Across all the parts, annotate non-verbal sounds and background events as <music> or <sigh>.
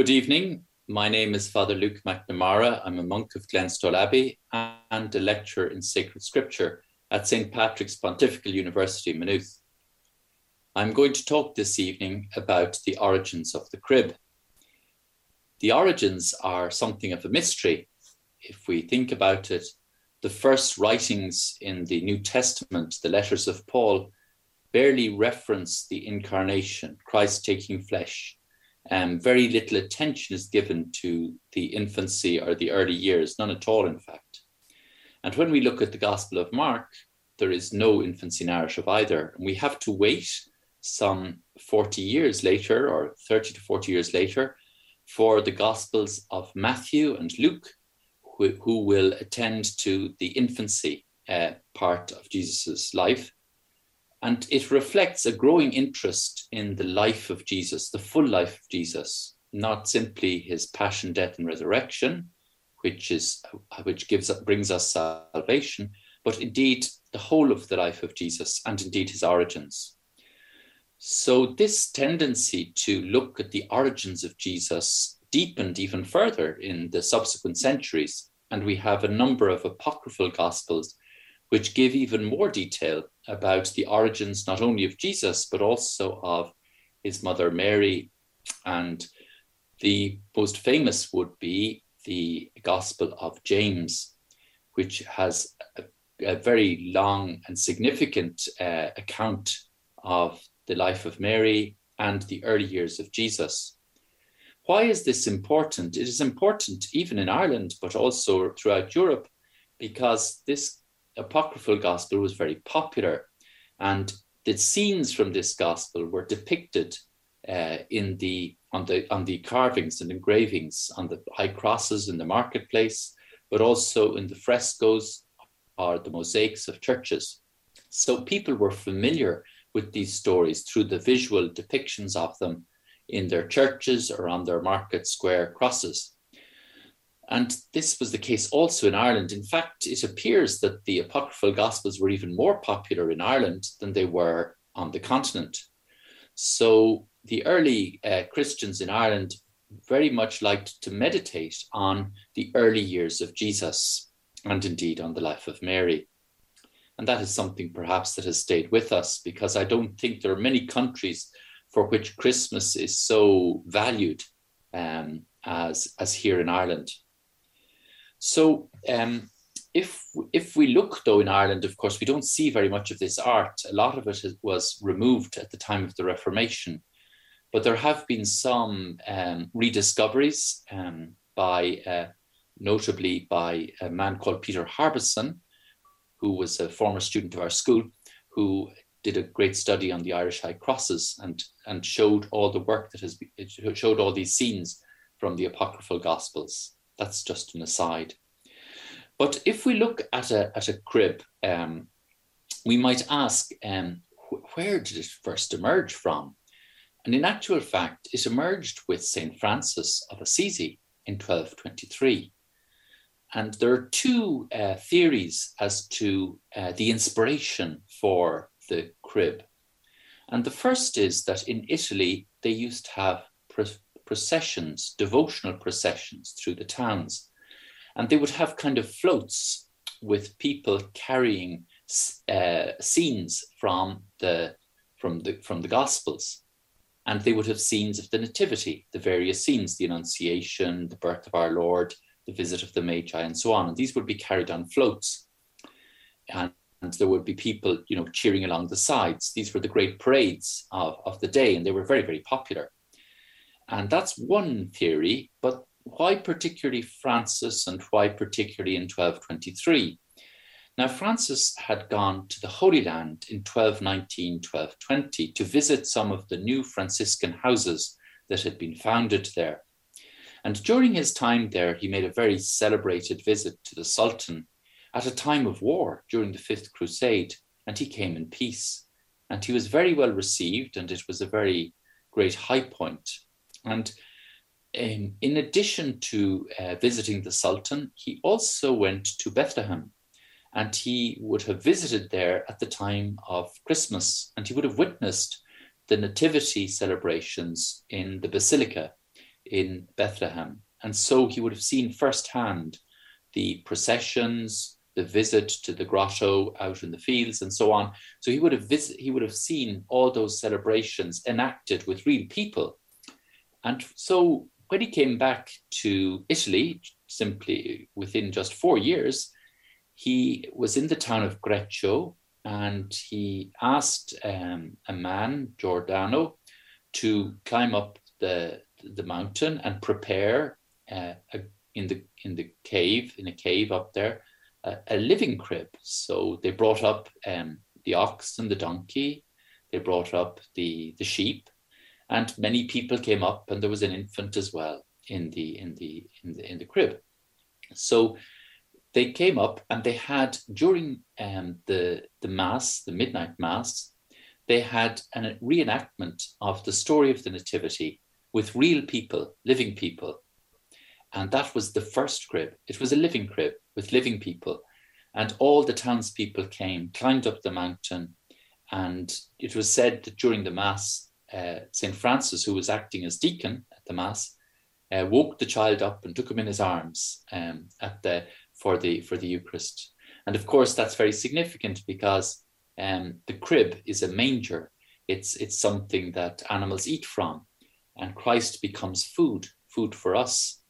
Good evening. My name is Father Luke McNamara. I'm a monk of Glenstal Abbey and a lecturer in sacred scripture at St. Patrick's Pontifical University, Maynooth. I'm going to talk this evening about the origins of the crib. The origins are something of a mystery. If we think about it, the first writings in the New Testament, the letters of Paul, barely reference the incarnation, Christ taking flesh. Um, very little attention is given to the infancy or the early years, none at all, in fact. And when we look at the Gospel of Mark, there is no infancy narrative either. And we have to wait some 40 years later, or 30 to 40 years later, for the Gospels of Matthew and Luke, who, who will attend to the infancy uh, part of Jesus' life and it reflects a growing interest in the life of Jesus, the full life of Jesus, not simply his passion, death, and resurrection, which is which gives brings us salvation, but indeed the whole of the life of Jesus and indeed his origins. So this tendency to look at the origins of Jesus deepened even further in the subsequent centuries, and we have a number of apocryphal gospels which give even more detail about the origins not only of Jesus, but also of his mother Mary. And the most famous would be the Gospel of James, which has a, a very long and significant uh, account of the life of Mary and the early years of Jesus. Why is this important? It is important even in Ireland, but also throughout Europe, because this apocryphal gospel was very popular, and the scenes from this gospel were depicted uh, in the on the on the carvings and engravings on the high crosses in the marketplace, but also in the frescoes or the mosaics of churches. So people were familiar with these stories through the visual depictions of them in their churches or on their market square crosses. And this was the case also in Ireland. In fact, it appears that the apocryphal gospels were even more popular in Ireland than they were on the continent. So the early uh, Christians in Ireland very much liked to meditate on the early years of Jesus and indeed on the life of Mary. And that is something perhaps that has stayed with us because I don't think there are many countries for which Christmas is so valued um, as, as here in Ireland. So um, if if we look though in Ireland, of course, we don't see very much of this art. A lot of it was removed at the time of the Reformation, but there have been some um, rediscoveries um, by, uh, notably by a man called Peter Harbison, who was a former student of our school, who did a great study on the Irish High Crosses and and showed all the work that has showed all these scenes from the apocryphal Gospels. That's just an aside. But if we look at a, at a crib, um, we might ask, um, wh- where did it first emerge from? And in actual fact, it emerged with St. Francis of Assisi in 1223. And there are two uh, theories as to uh, the inspiration for the crib. And the first is that in Italy, they used to have processions, devotional processions through the towns. And they would have kind of floats with people carrying uh, scenes from the, from, the, from the Gospels. And they would have scenes of the Nativity, the various scenes, the Annunciation, the birth of our Lord, the visit of the Magi, and so on. And these would be carried on floats. And and there would be people, you know, cheering along the sides. These were the great parades of, of the day, and they were very, very popular. And that's one theory, but why particularly Francis and why particularly in 1223? Now, Francis had gone to the Holy Land in 1219, 1220 to visit some of the new Franciscan houses that had been founded there. And during his time there, he made a very celebrated visit to the Sultan at a time of war during the Fifth Crusade, and he came in peace. And he was very well received, and it was a very great high point and um, in addition to uh, visiting the Sultan, he also went to Bethlehem and he would have visited there at the time of Christmas and he would have witnessed the nativity celebrations in the basilica in Bethlehem. And so he would have seen firsthand the processions, the visit to the grotto out in the fields and so on. So he would have visit, he would have seen all those celebrations enacted with real people. And so when he came back to Italy, simply within just four years, he was in the town of Greccio and he asked um, a man, Giordano, to climb up the, the mountain and prepare uh, a, in the in the cave in a cave up there a, a living crib. So they brought up um, the ox and the donkey. They brought up the the sheep, and many people came up, and there was an infant as well in the in the in the in the crib. So they came up and they had during um, the the mass, the midnight mass, they had a reenactment of the story of the nativity with real people, living people, and that was the first crib. It was a living crib with living people, and all the townspeople came, climbed up the mountain, and it was said that during the mass, uh, Saint Francis, who was acting as deacon at the mass, uh, woke the child up and took him in his arms um, at the for the for the Eucharist. And of course, that's very significant because um, the crib is a manger. It's it's something that animals eat from, and Christ becomes food, food for us.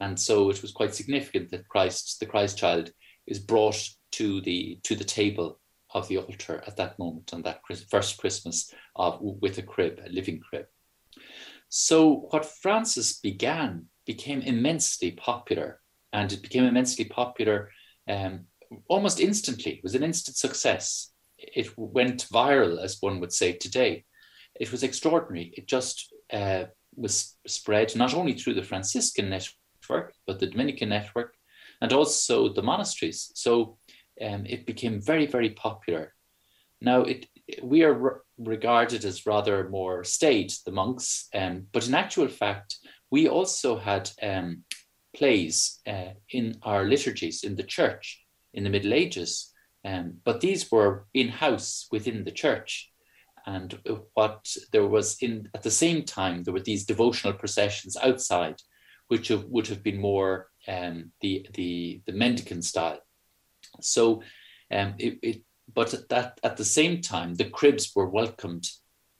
And so it was quite significant that Christ, the Christ child, is brought to the to the table of the altar at that moment on that first Christmas of with a crib, a living crib. So what Francis began became immensely popular and it became immensely popular um, almost instantly. It was an instant success. It went viral, as one would say today. It was extraordinary. It just uh, was spread not only through the Franciscan network, but the Dominican network, and also the monasteries. So um, it became very, very popular. Now, it, we are re- regarded as rather more staid, the monks, um, but in actual fact, we also had um, plays uh, in our liturgies in the church in the Middle Ages, um, but these were in house within the church. And what there was in at the same time, there were these devotional processions outside, which would have been more um, the the the mendicant style. So, um, it, it but at that at the same time, the cribs were welcomed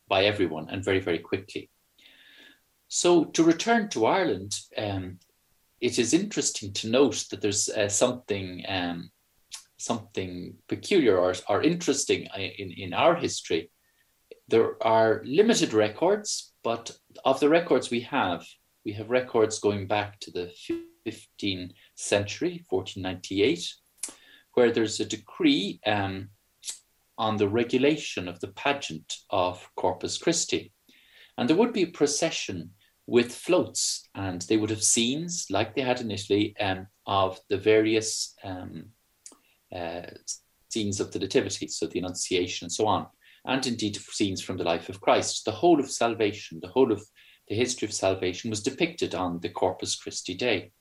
by everyone and very very quickly. So to return to Ireland, um, it is interesting to note that there's uh, something um, something peculiar or, or interesting uh, in, in our history. There are limited records, but of the records we have, we have records going back to the 15th century, 1498, where there's a decree um, on the regulation of the pageant of Corpus Christi. And there would be a procession with floats, and they would have scenes like they had in Italy um, of the various um, uh, scenes of the Nativity, so the Annunciation and so on, and indeed scenes from the life of Christ. The whole of salvation, the whole of the history of salvation was depicted on the Corpus Christi Day.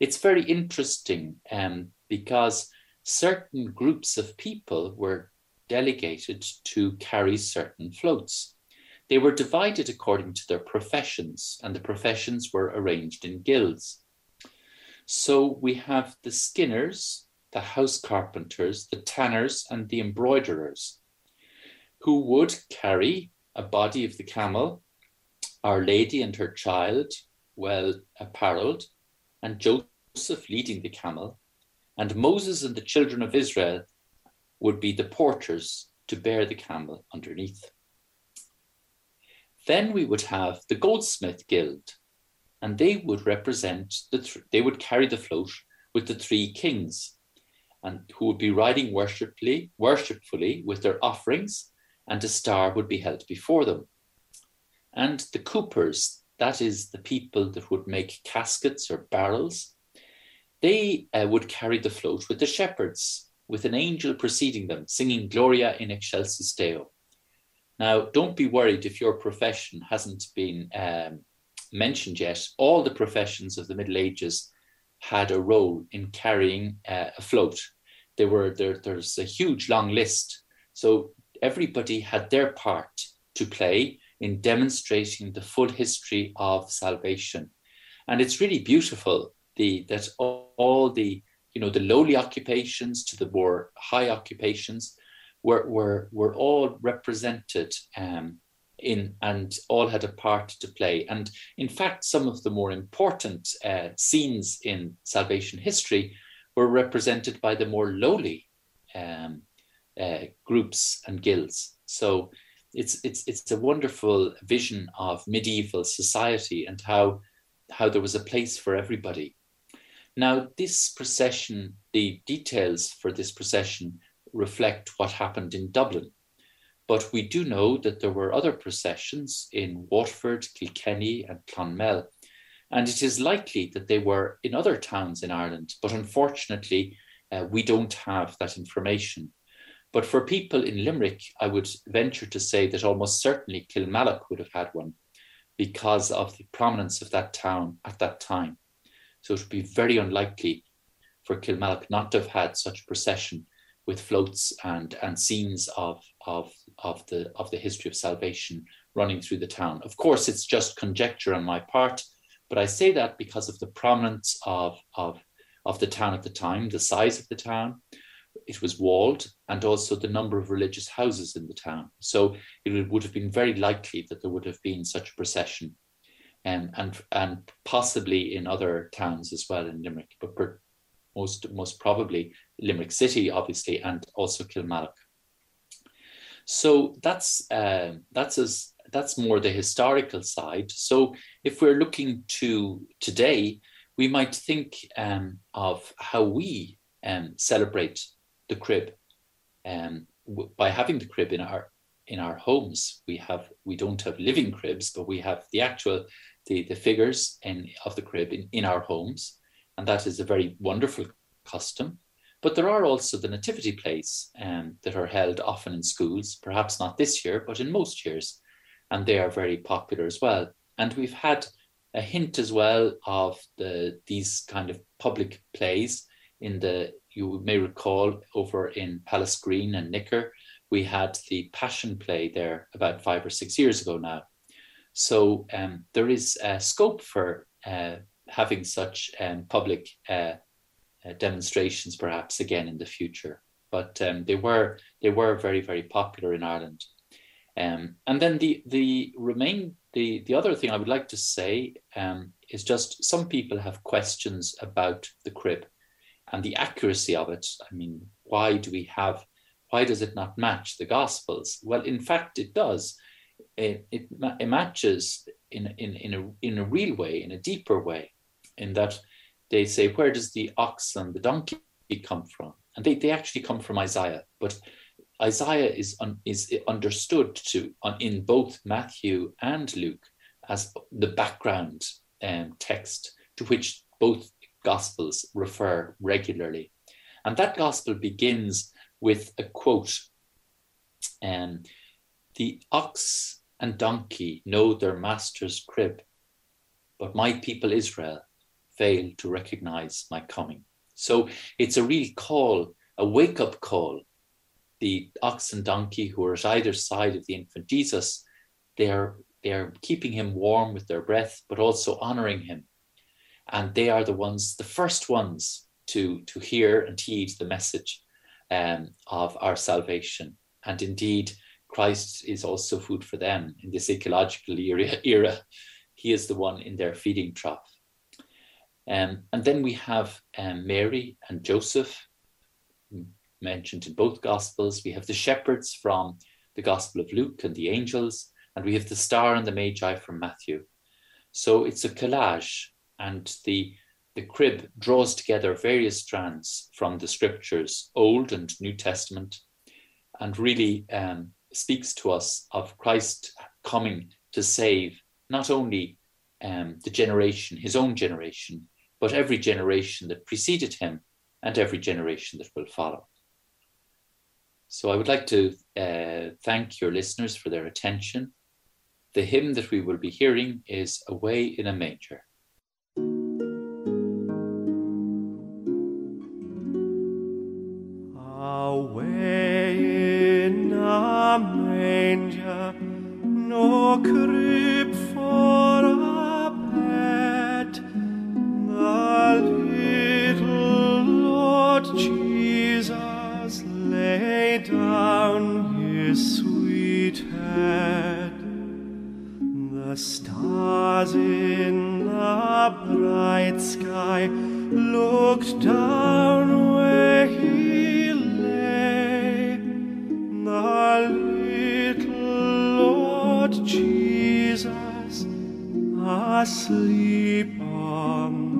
It's very interesting um, because certain groups of people were delegated to carry certain floats. They were divided according to their professions, and the professions were arranged in guilds. So we have the skinners, the house carpenters, the tanners, and the embroiderers, who would carry a body of the camel, Our Lady and her child, well apparelled, and Joseph leading the camel, and Moses and the children of Israel would be the porters to bear the camel underneath. Then we would have the Goldsmith Guild, and they would represent the th- they would carry the float with the three kings, and who would be riding worshipfully, worshipfully with their offerings, and a star would be held before them. And the coopers, that is the people that would make caskets or barrels, they uh, would carry the float with the shepherds, with an angel preceding them, singing Gloria in excelsis Deo. Now, don't be worried if your profession hasn't been um, mentioned yet. All the professions of the Middle Ages had a role in carrying uh, a float. There were there, there's a huge long list. So everybody had their part to play in demonstrating the full history of salvation And it's really beautiful the that all, all the you know the lowly occupations to the more high occupations were were were all represented um, in and all had a part to play. And in fact, some of the more important uh, scenes in salvation history were represented by the more lowly um, uh, groups and guilds. So it's it's it's a wonderful vision of medieval society and how how there was a place for everybody. Now, this procession, the details for this procession reflect what happened in Dublin. But we do know that there were other processions in Waterford, Kilkenny, and Clonmel. And it is likely that they were in other towns in Ireland, but unfortunately, uh, we don't have that information. But for people in Limerick, I would venture to say that almost certainly Kilmallock would have had one because of the prominence of that town at that time. So it would be very unlikely for Kilmallock not to have had such procession with floats and, and scenes of, of, of, the, of the history of salvation running through the town. Of course, it's just conjecture on my part, but I say that because of the prominence of, of, of the town at the time, the size of the town, it was walled, and also the number of religious houses in the town. So it would have been very likely that there would have been such a procession, um, and and possibly in other towns as well in Limerick, but per, most most probably Limerick City, obviously, and also Kilmallock. So that's uh, that's as that's more the historical side. So if we're looking to today, we might think um, of how we um, celebrate the crib. Um, w- by having the crib in our in our homes, we have we don't have living cribs, but we have the actual the the figures in of the crib in, in our homes, and that is a very wonderful custom. But there are also the nativity plays um, that are held often in schools, perhaps not this year, but in most years, and they are very popular as well. And we've had a hint as well of the these kind of public plays in the you may recall over in Palace Green and Nicker, we had the Passion Play there about five or six years ago now. So um, there is a scope for uh, having such um, public uh, uh, demonstrations, perhaps again in the future. But um, they were they were very very popular in Ireland. Um, and then the the remain the the other thing I would like to say um, is just some people have questions about the crib and the accuracy of it. I mean, why do we have, why does it not match the Gospels? Well, in fact, it does. It, it, it matches in, in, in, a, in a real way, in a deeper way, in that they say, where does the ox and the donkey come from? And they, they actually come from Isaiah, but Isaiah is, un, is understood to in both Matthew and Luke as the background um, text to which both Gospels refer regularly. And that Gospel begins with a quote um, The ox and donkey know their master's crib, but my people Israel fail to recognize my coming. So it's a real call, a wake up call. The ox and donkey who are at either side of the infant Jesus, they are, they are keeping him warm with their breath, but also honoring him and they are the ones, the first ones to to hear and heed the message um, of our salvation. And indeed, Christ is also food for them in this ecological era. <laughs> era. He is the one in their feeding trough. Um, and then we have um, Mary and Joseph mentioned in both Gospels. We have the shepherds from the Gospel of Luke and the angels, and we have the star and the Magi from Matthew. So it's a collage and the the crib draws together various strands from the scriptures, Old and New Testament, and really um, speaks to us of Christ coming to save not only um, the generation, his own generation, but every generation that preceded him and every generation that will follow. So I would like to uh, thank your listeners for their attention. The hymn that we will be hearing is Away in a Manger. away in a manger, no crib for a bed. The little Lord Jesus lay down his sweet head. The stars in the bright sky looked down Jesus asleep on